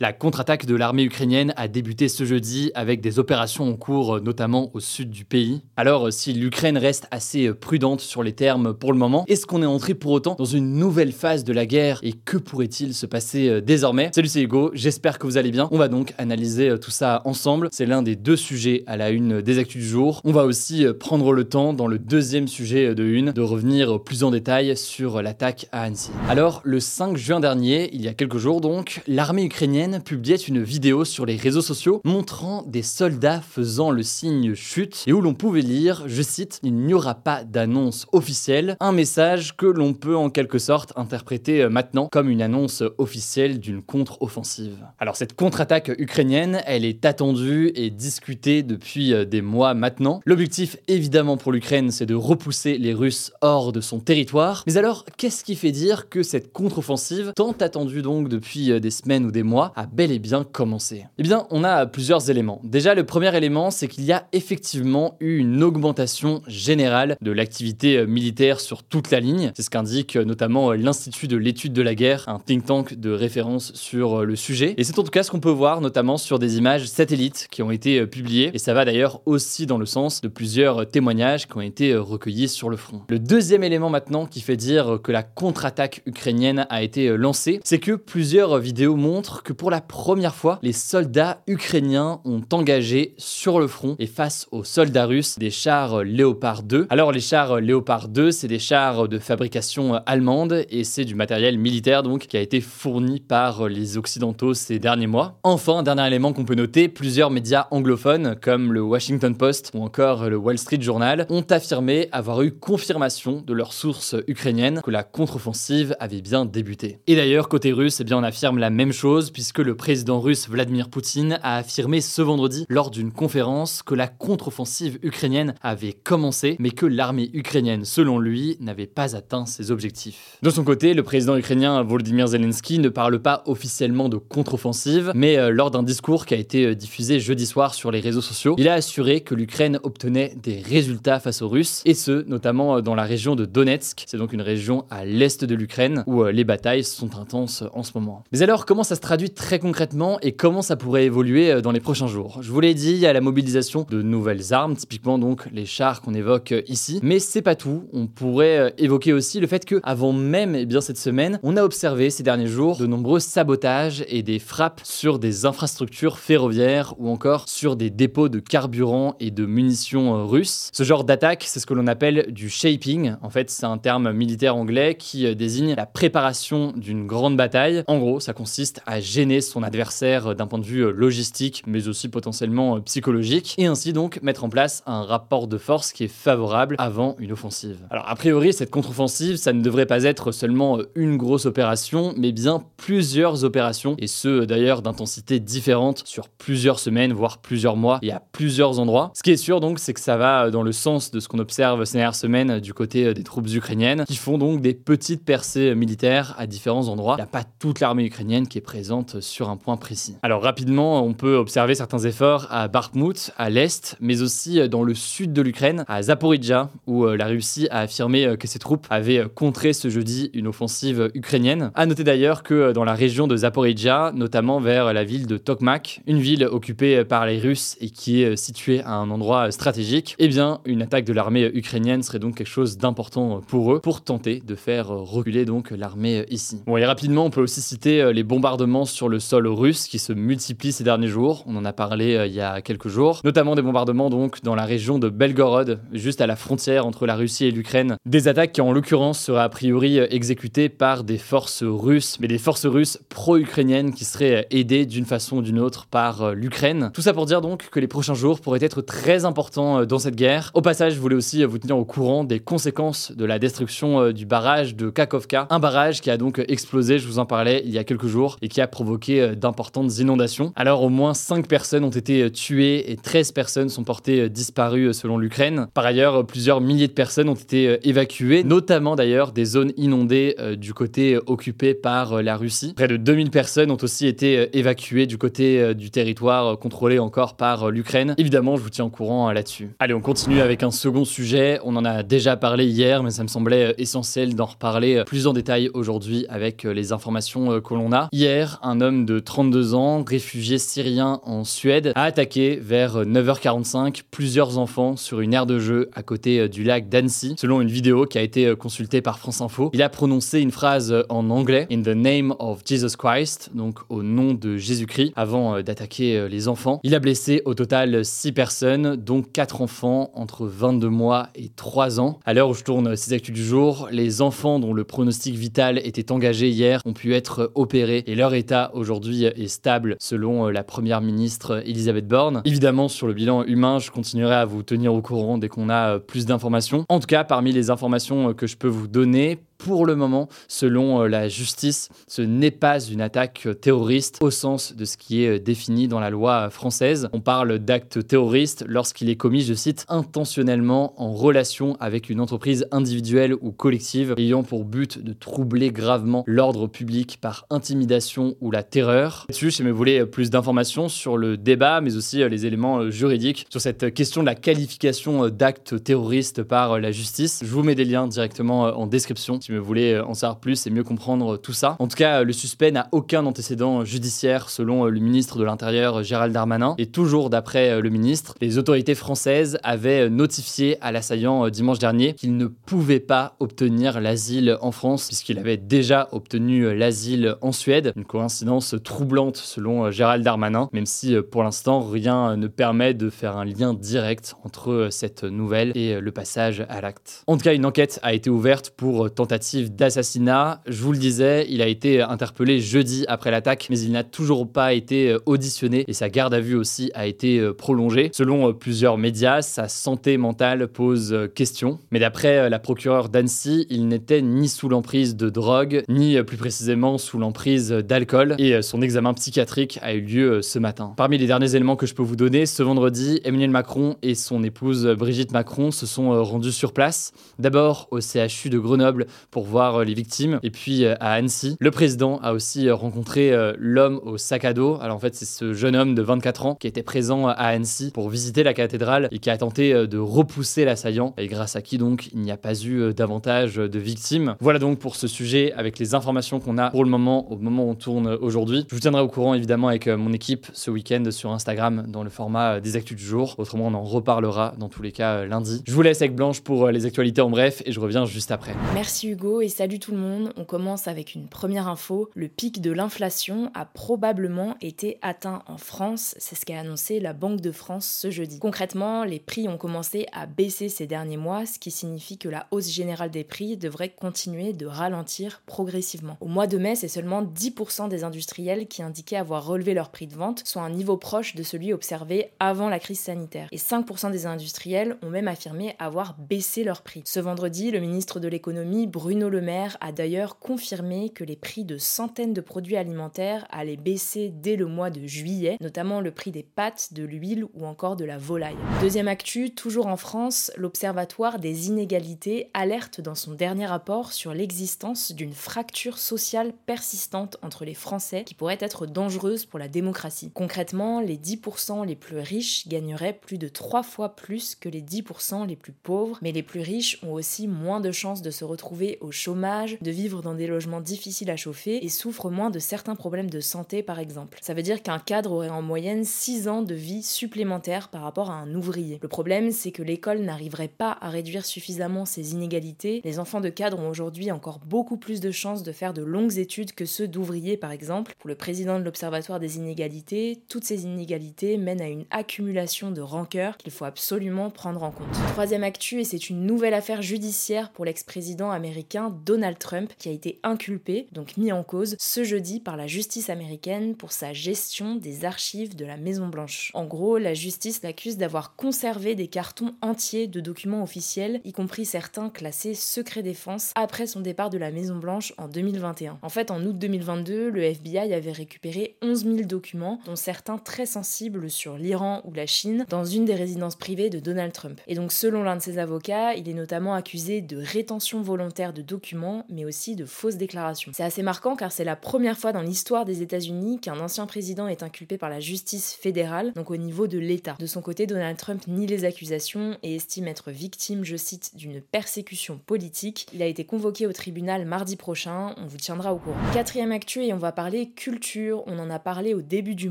La contre-attaque de l'armée ukrainienne a débuté ce jeudi avec des opérations en cours, euh, notamment au sud du pays. Alors, euh, si l'Ukraine reste assez euh, prudente sur les termes pour le moment, est-ce qu'on est entré pour autant dans une nouvelle phase de la guerre et que pourrait-il se passer désormais? Salut, c'est Hugo, j'espère que vous allez bien. On va donc analyser tout ça ensemble. C'est l'un des deux sujets à la une des actus du jour. On va aussi prendre le temps, dans le deuxième sujet de une, de revenir plus en détail sur l'attaque à Annecy. Alors, le 5 juin dernier, il y a quelques jours donc, l'armée ukrainienne publiait une vidéo sur les réseaux sociaux montrant des soldats faisant le signe chute et où l'on pouvait lire, je cite, Il n'y aura pas d'annonce officielle, un message que l'on peut en quelque sorte interpréter maintenant comme une annonce officielle d'une contre-offensive. Alors cette contre-attaque ukrainienne, elle est attendue et discutée depuis euh, des mois maintenant. L'objectif évidemment pour l'Ukraine, c'est de repousser les Russes hors de son territoire. Mais alors, qu'est-ce qui fait dire que cette contre-offensive, tant attendue donc depuis euh, des semaines ou des mois, a bel et bien commencé Eh bien, on a plusieurs éléments. Déjà, le premier élément, c'est qu'il y a effectivement eu une augmentation générale de l'activité euh, militaire sur toute la ligne. C'est ce qu'indique euh, notamment euh, l'Institut de l'étude de la guerre, un think tank de référence sur le sujet. Et c'est en tout cas ce qu'on peut voir notamment sur des images satellites qui ont été publiées. Et ça va d'ailleurs aussi dans le sens de plusieurs témoignages qui ont été recueillis sur le front. Le deuxième élément maintenant qui fait dire que la contre-attaque ukrainienne a été lancée, c'est que plusieurs vidéos montrent que pour pour la première fois, les soldats ukrainiens ont engagé sur le front et face aux soldats russes des chars Léopard 2. Alors les chars Léopard 2, c'est des chars de fabrication allemande et c'est du matériel militaire donc qui a été fourni par les occidentaux ces derniers mois. Enfin, dernier élément qu'on peut noter, plusieurs médias anglophones comme le Washington Post ou encore le Wall Street Journal ont affirmé avoir eu confirmation de leurs sources ukrainiennes que la contre-offensive avait bien débuté. Et d'ailleurs, côté russe, eh bien on affirme la même chose puisque le président russe Vladimir Poutine a affirmé ce vendredi lors d'une conférence que la contre-offensive ukrainienne avait commencé, mais que l'armée ukrainienne, selon lui, n'avait pas atteint ses objectifs. De son côté, le président ukrainien Volodymyr Zelensky ne parle pas officiellement de contre-offensive, mais euh, lors d'un discours qui a été euh, diffusé jeudi soir sur les réseaux sociaux, il a assuré que l'Ukraine obtenait des résultats face aux Russes, et ce, notamment euh, dans la région de Donetsk, c'est donc une région à l'est de l'Ukraine, où les batailles sont intenses en ce moment. Mais alors, comment ça se traduit très concrètement et comment ça pourrait évoluer euh, dans les prochains jours. Je vous l'ai dit, il y a la mobilisation de nouvelles armes, typiquement donc les chars qu'on évoque euh, ici, mais c'est pas tout. On pourrait euh, évoquer aussi le fait que avant même eh bien cette semaine, on a observé ces derniers jours de nombreux sabotages et des frappes sur des infrastructures ferroviaires ou encore sur des dépôts de carburant et de munitions russes. Ce genre d'attaque, c'est ce que l'on appelle du shaping. En fait, c'est un terme militaire anglais qui désigne la préparation d'une grande bataille. En gros, ça consiste à son adversaire d'un point de vue euh, logistique, mais aussi potentiellement euh, psychologique, et ainsi donc mettre en place un rapport de force qui est favorable avant une offensive. Alors a priori, cette contre-offensive, ça ne devrait pas être seulement euh, une grosse opération, mais bien plusieurs opérations, et ce d'ailleurs d'intensité différente sur plusieurs semaines, voire plusieurs mois, et à plusieurs endroits. Ce qui est sûr donc, c'est que ça va dans le sens de ce qu'on observe ces dernières semaines du côté des troupes ukrainiennes, qui font donc des petites percées militaires à différents endroits. Il n'y a pas toute l'armée ukrainienne qui est présente sur un point précis. Alors rapidement, on peut observer certains efforts à Bakhmut, à l'est, mais aussi dans le sud de l'Ukraine, à Zaporizhia, où euh, la Russie a affirmé euh, que ses troupes avaient euh, contré ce jeudi une offensive ukrainienne. À noter d'ailleurs que dans la région de Zaporizhia, notamment vers la ville de Tokmak, une ville occupée par les Russes et qui est située à un endroit stratégique, eh bien une attaque de l'armée ukrainienne serait donc quelque chose d'important pour eux pour tenter de faire reculer donc l'armée ici. Bon et rapidement, on peut aussi citer les bombardements sur le sol russe qui se multiplient ces derniers jours. On en a parlé euh, il y a quelques jours, notamment des bombardements donc dans la région de Belgorod, juste à la frontière entre la Russie et l'Ukraine. Des attaques qui en l'occurrence seraient a priori euh, exécutées par des forces russes, mais des forces russes pro-ukrainiennes qui seraient aidées d'une façon ou d'une autre par l'Ukraine. Tout ça pour dire donc que les prochains jours pourraient être très importants dans cette guerre. Au passage, je voulais aussi vous tenir au courant des conséquences de la destruction du barrage de Kakovka, un barrage qui a donc explosé, je vous en parlais il y a quelques jours, et qui a provoqué euh, d'importantes inondations. Alors au moins 5 personnes ont été euh, tuées et 13 personnes sont portées euh, disparues selon l'Ukraine. Par ailleurs, plusieurs milliers de personnes ont été évacuées, notamment d'ailleurs des zones inondées du côté occupé par la Russie. Près de 2000 personnes ont aussi été évacuées du côté du territoire contrôlé encore par l'Ukraine. Évidemment, je vous tiens au courant là-dessus. Allez, on continue avec un second sujet. On en a déjà parlé hier, mais ça me semblait essentiel d'en reparler plus en détail aujourd'hui avec les informations que l'on a. Hier, un homme de 32 ans, réfugié syrien en Suède, a attaqué vers 9h45 plusieurs enfants sur une aire de jeu à côté euh, du lac d'Annecy. Selon une vidéo qui a été euh, consultée par France Info, il a prononcé une phrase euh, en anglais In the name of Jesus Christ, donc au nom de Jésus-Christ, avant d'attaquer les enfants. Il a blessé au total 6 personnes, dont 4 enfants entre 22 mois et 3 ans. À l'heure où je tourne ces actus du jour, les enfants dont le pronostic vital était engagé hier ont pu être opérés et leur état aujourd'hui est stable selon euh, la première ministre Elisabeth Borne. Évidemment, sur le bilan humain, je continuerai à vous tenir au courant dès qu'on a euh, plus d'informations. En tout cas, parmi les informations euh, que je peux vous donner, pour le moment, selon euh, la justice, ce n'est pas une attaque euh, terroriste au sens de ce qui est euh, défini dans la loi française. On parle d'acte terroriste lorsqu'il est commis, je cite, intentionnellement en relation avec une entreprise individuelle ou collective ayant pour but de troubler gravement l'ordre public par intimidation ou la terreur. Là-dessus, si vous voulez plus d'informations sur le débat, mais aussi les éléments juridiques sur cette question de la qualification d'acte terroriste par la justice, je vous mets des liens directement en description si vous euh, en savoir plus et mieux comprendre tout ça. En tout cas, le suspect n'a aucun antécédent judiciaire selon euh, le ministre de l'Intérieur Gérald Darmanin. Et toujours d'après euh, le ministre, les autorités françaises avaient notifié à l'assaillant dimanche dernier qu'il ne pouvait pas obtenir l'asile en France puisqu'il avait déjà obtenu l'asile en Suède. Une coïncidence troublante selon Gérald Darmanin, même si pour l'instant rien ne permet de faire un lien direct entre cette nouvelle et le passage à l'acte. En tout cas, une enquête a été ouverte pour tentative d'assassinat. Je vous le disais, il a été interpellé jeudi après l'attaque, mais il n'a toujours pas été euh, auditionné et sa garde à vue aussi a été euh, prolongée. Selon euh, plusieurs médias, sa santé mentale pose question. Mais d'après la procureure d'Annecy, il n'était ni sous l'emprise de drogue, ni plus précisément sous l'emprise d'alcool. Et son examen psychiatrique a eu lieu ce matin. Parmi les derniers éléments que je peux vous donner, ce vendredi, Emmanuel Macron et son épouse Brigitte Macron se sont rendus sur place. D'abord au CHU de Grenoble pour voir euh, les victimes. Et puis euh, à Annecy, le président a aussi euh, rencontré l'homme au sac à dos. Alors en fait, c'est ce jeune homme de 24 ans qui était présent à Annecy pour visiter la cathédrale et qui a tenté de repousser l'assaillant et grâce à qui donc il n'y a pas eu davantage de victimes. Voilà donc pour ce sujet avec les informations qu'on a pour le moment, au moment où on tourne aujourd'hui. Je vous tiendrai au courant évidemment avec mon équipe ce week-end sur Instagram dans le format des actus du jour. Autrement, on en reparlera dans tous les cas lundi. Je vous laisse avec Blanche pour les actualités en bref et je reviens juste après. Merci Hugo et salut tout le monde. On commence avec une première info. Le pic de l'inflation a probablement été atteint en France. C'est ce qu'a annoncé la Banque de France ce jeudi. Concrètement, les prix ont commencé à baisser ces derniers mois, ce qui signifie que la hausse générale des prix devrait continuer de ralentir progressivement. Au mois de mai, c'est seulement 10% des industriels qui indiquaient avoir relevé leur prix de vente, soit un niveau proche de celui observé avant la crise sanitaire. Et 5% des industriels ont même affirmé avoir baissé leur prix. Ce vendredi, le ministre de l'économie, Bruno Le Maire a d'ailleurs confirmé que les prix de centaines de produits alimentaires allaient baisser dès le mois de juillet, notamment le prix des pâtes, de l'huile ou encore de la volaille. Deuxième actu, toujours en France, l'Observatoire des inégalités alerte dans son dernier rapport sur l'existence d'une fracture sociale persistante entre les Français qui pourrait être dangereuse pour la démocratie. Concrètement, les 10% les plus riches gagneraient plus de 3 fois plus que les 10% les plus pauvres, mais les plus riches ont aussi moins de chances de se retrouver au chômage, de vivre dans des logements difficiles à chauffer et souffrent moins de certains problèmes de santé par exemple. Ça veut dire qu'un cadre aurait en moyenne 6 ans de vie supplémentaire par rapport à un ouvrier. Le problème, c'est que l'école n'arriverait pas à réduire suffisamment ces inégalités. Les enfants de cadres ont aujourd'hui encore beaucoup plus de chances de faire de longues études que ceux d'ouvriers par exemple. Pour le président de l'Observatoire des inégalités, toutes ces inégalités mènent à une accumulation de rancœur qu'il faut absolument prendre en compte. Troisième actu, et c'est une nouvelle affaire judiciaire pour l'ex-président américain Donald Trump qui a été inculpé, donc mis en cause, ce jeudi par la justice américaine pour sa gestion des archives de la Maison Blanche. En gros, la justice l'accuse d'avoir conservé des cartons entiers de documents officiels, y compris certains classés secret défense, après son départ de la Maison Blanche en 2021. En fait, en août 2022, le FBI avait récupéré 11 000 documents, dont certains très sensibles sur l'Iran ou la Chine, dans une des résidences privées de Donald Trump. Et donc, selon l'un de ses avocats, il est notamment accusé de rétention volontaire de documents, mais aussi de fausses déclarations. C'est assez marquant car c'est la première fois dans l'histoire des États-Unis qu'un ancien président est inculpé par la justice fédérale, donc au niveau de l'État. De son côté, Donald Trump nie les accusations et estime être victime, je cite, d'une persécution politique. Il a été convoqué au tribunal mardi prochain, on vous tiendra au courant. Quatrième actu et on va parler culture, on en a parlé au début du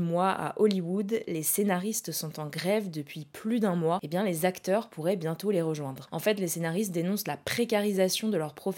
mois à Hollywood, les scénaristes sont en grève depuis plus d'un mois, et eh bien les acteurs pourraient bientôt les rejoindre. En fait, les scénaristes dénoncent la précarisation de leur profession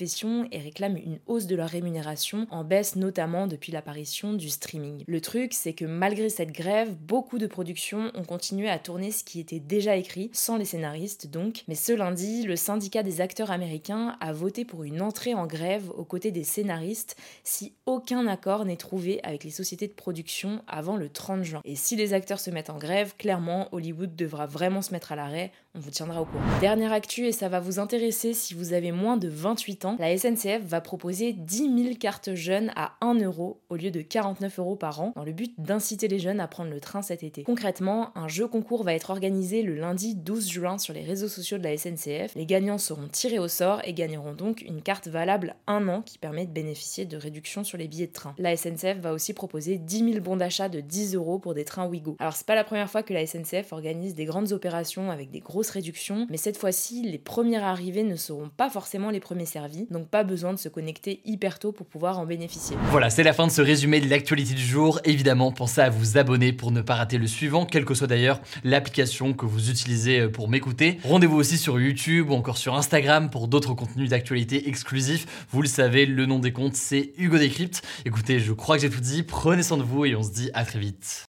et réclament une hausse de leur rémunération, en baisse notamment depuis l'apparition du streaming. Le truc, c'est que malgré cette grève, beaucoup de productions ont continué à tourner ce qui était déjà écrit, sans les scénaristes donc, mais ce lundi, le syndicat des acteurs américains a voté pour une entrée en grève aux côtés des scénaristes si aucun accord n'est trouvé avec les sociétés de production avant le 30 juin. Et si les acteurs se mettent en grève, clairement, Hollywood devra vraiment se mettre à l'arrêt, on vous tiendra au courant. Dernière actu, et ça va vous intéresser si vous avez moins de 28 ans, la SNCF va proposer 10 000 cartes jeunes à 1 euro au lieu de 49 euros par an, dans le but d'inciter les jeunes à prendre le train cet été. Concrètement, un jeu concours va être organisé le lundi 12 juin sur les réseaux sociaux de la SNCF. Les gagnants seront tirés au sort et gagneront donc une carte valable un an qui permet de bénéficier de réductions sur les billets de train. La SNCF va aussi proposer 10 000 bons d'achat de 10 euros pour des trains Ouigo. Alors c'est pas la première fois que la SNCF organise des grandes opérations avec des grosses réductions, mais cette fois-ci, les premiers arrivés ne seront pas forcément les premiers servis, donc pas besoin de se connecter hyper tôt pour pouvoir en bénéficier. Voilà, c'est la fin de ce résumé de l'actualité du jour. Évidemment, pensez à vous abonner pour ne pas rater le suivant, quelle que soit d'ailleurs l'application que vous utilisez pour m'écouter. Rendez-vous aussi sur YouTube ou encore sur Instagram pour d'autres contenus d'actualité exclusifs. Vous le savez, le nom des comptes, c'est Hugo Décrypte. Écoutez, je crois que j'ai tout dit. Prenez soin de vous et on se dit à très vite.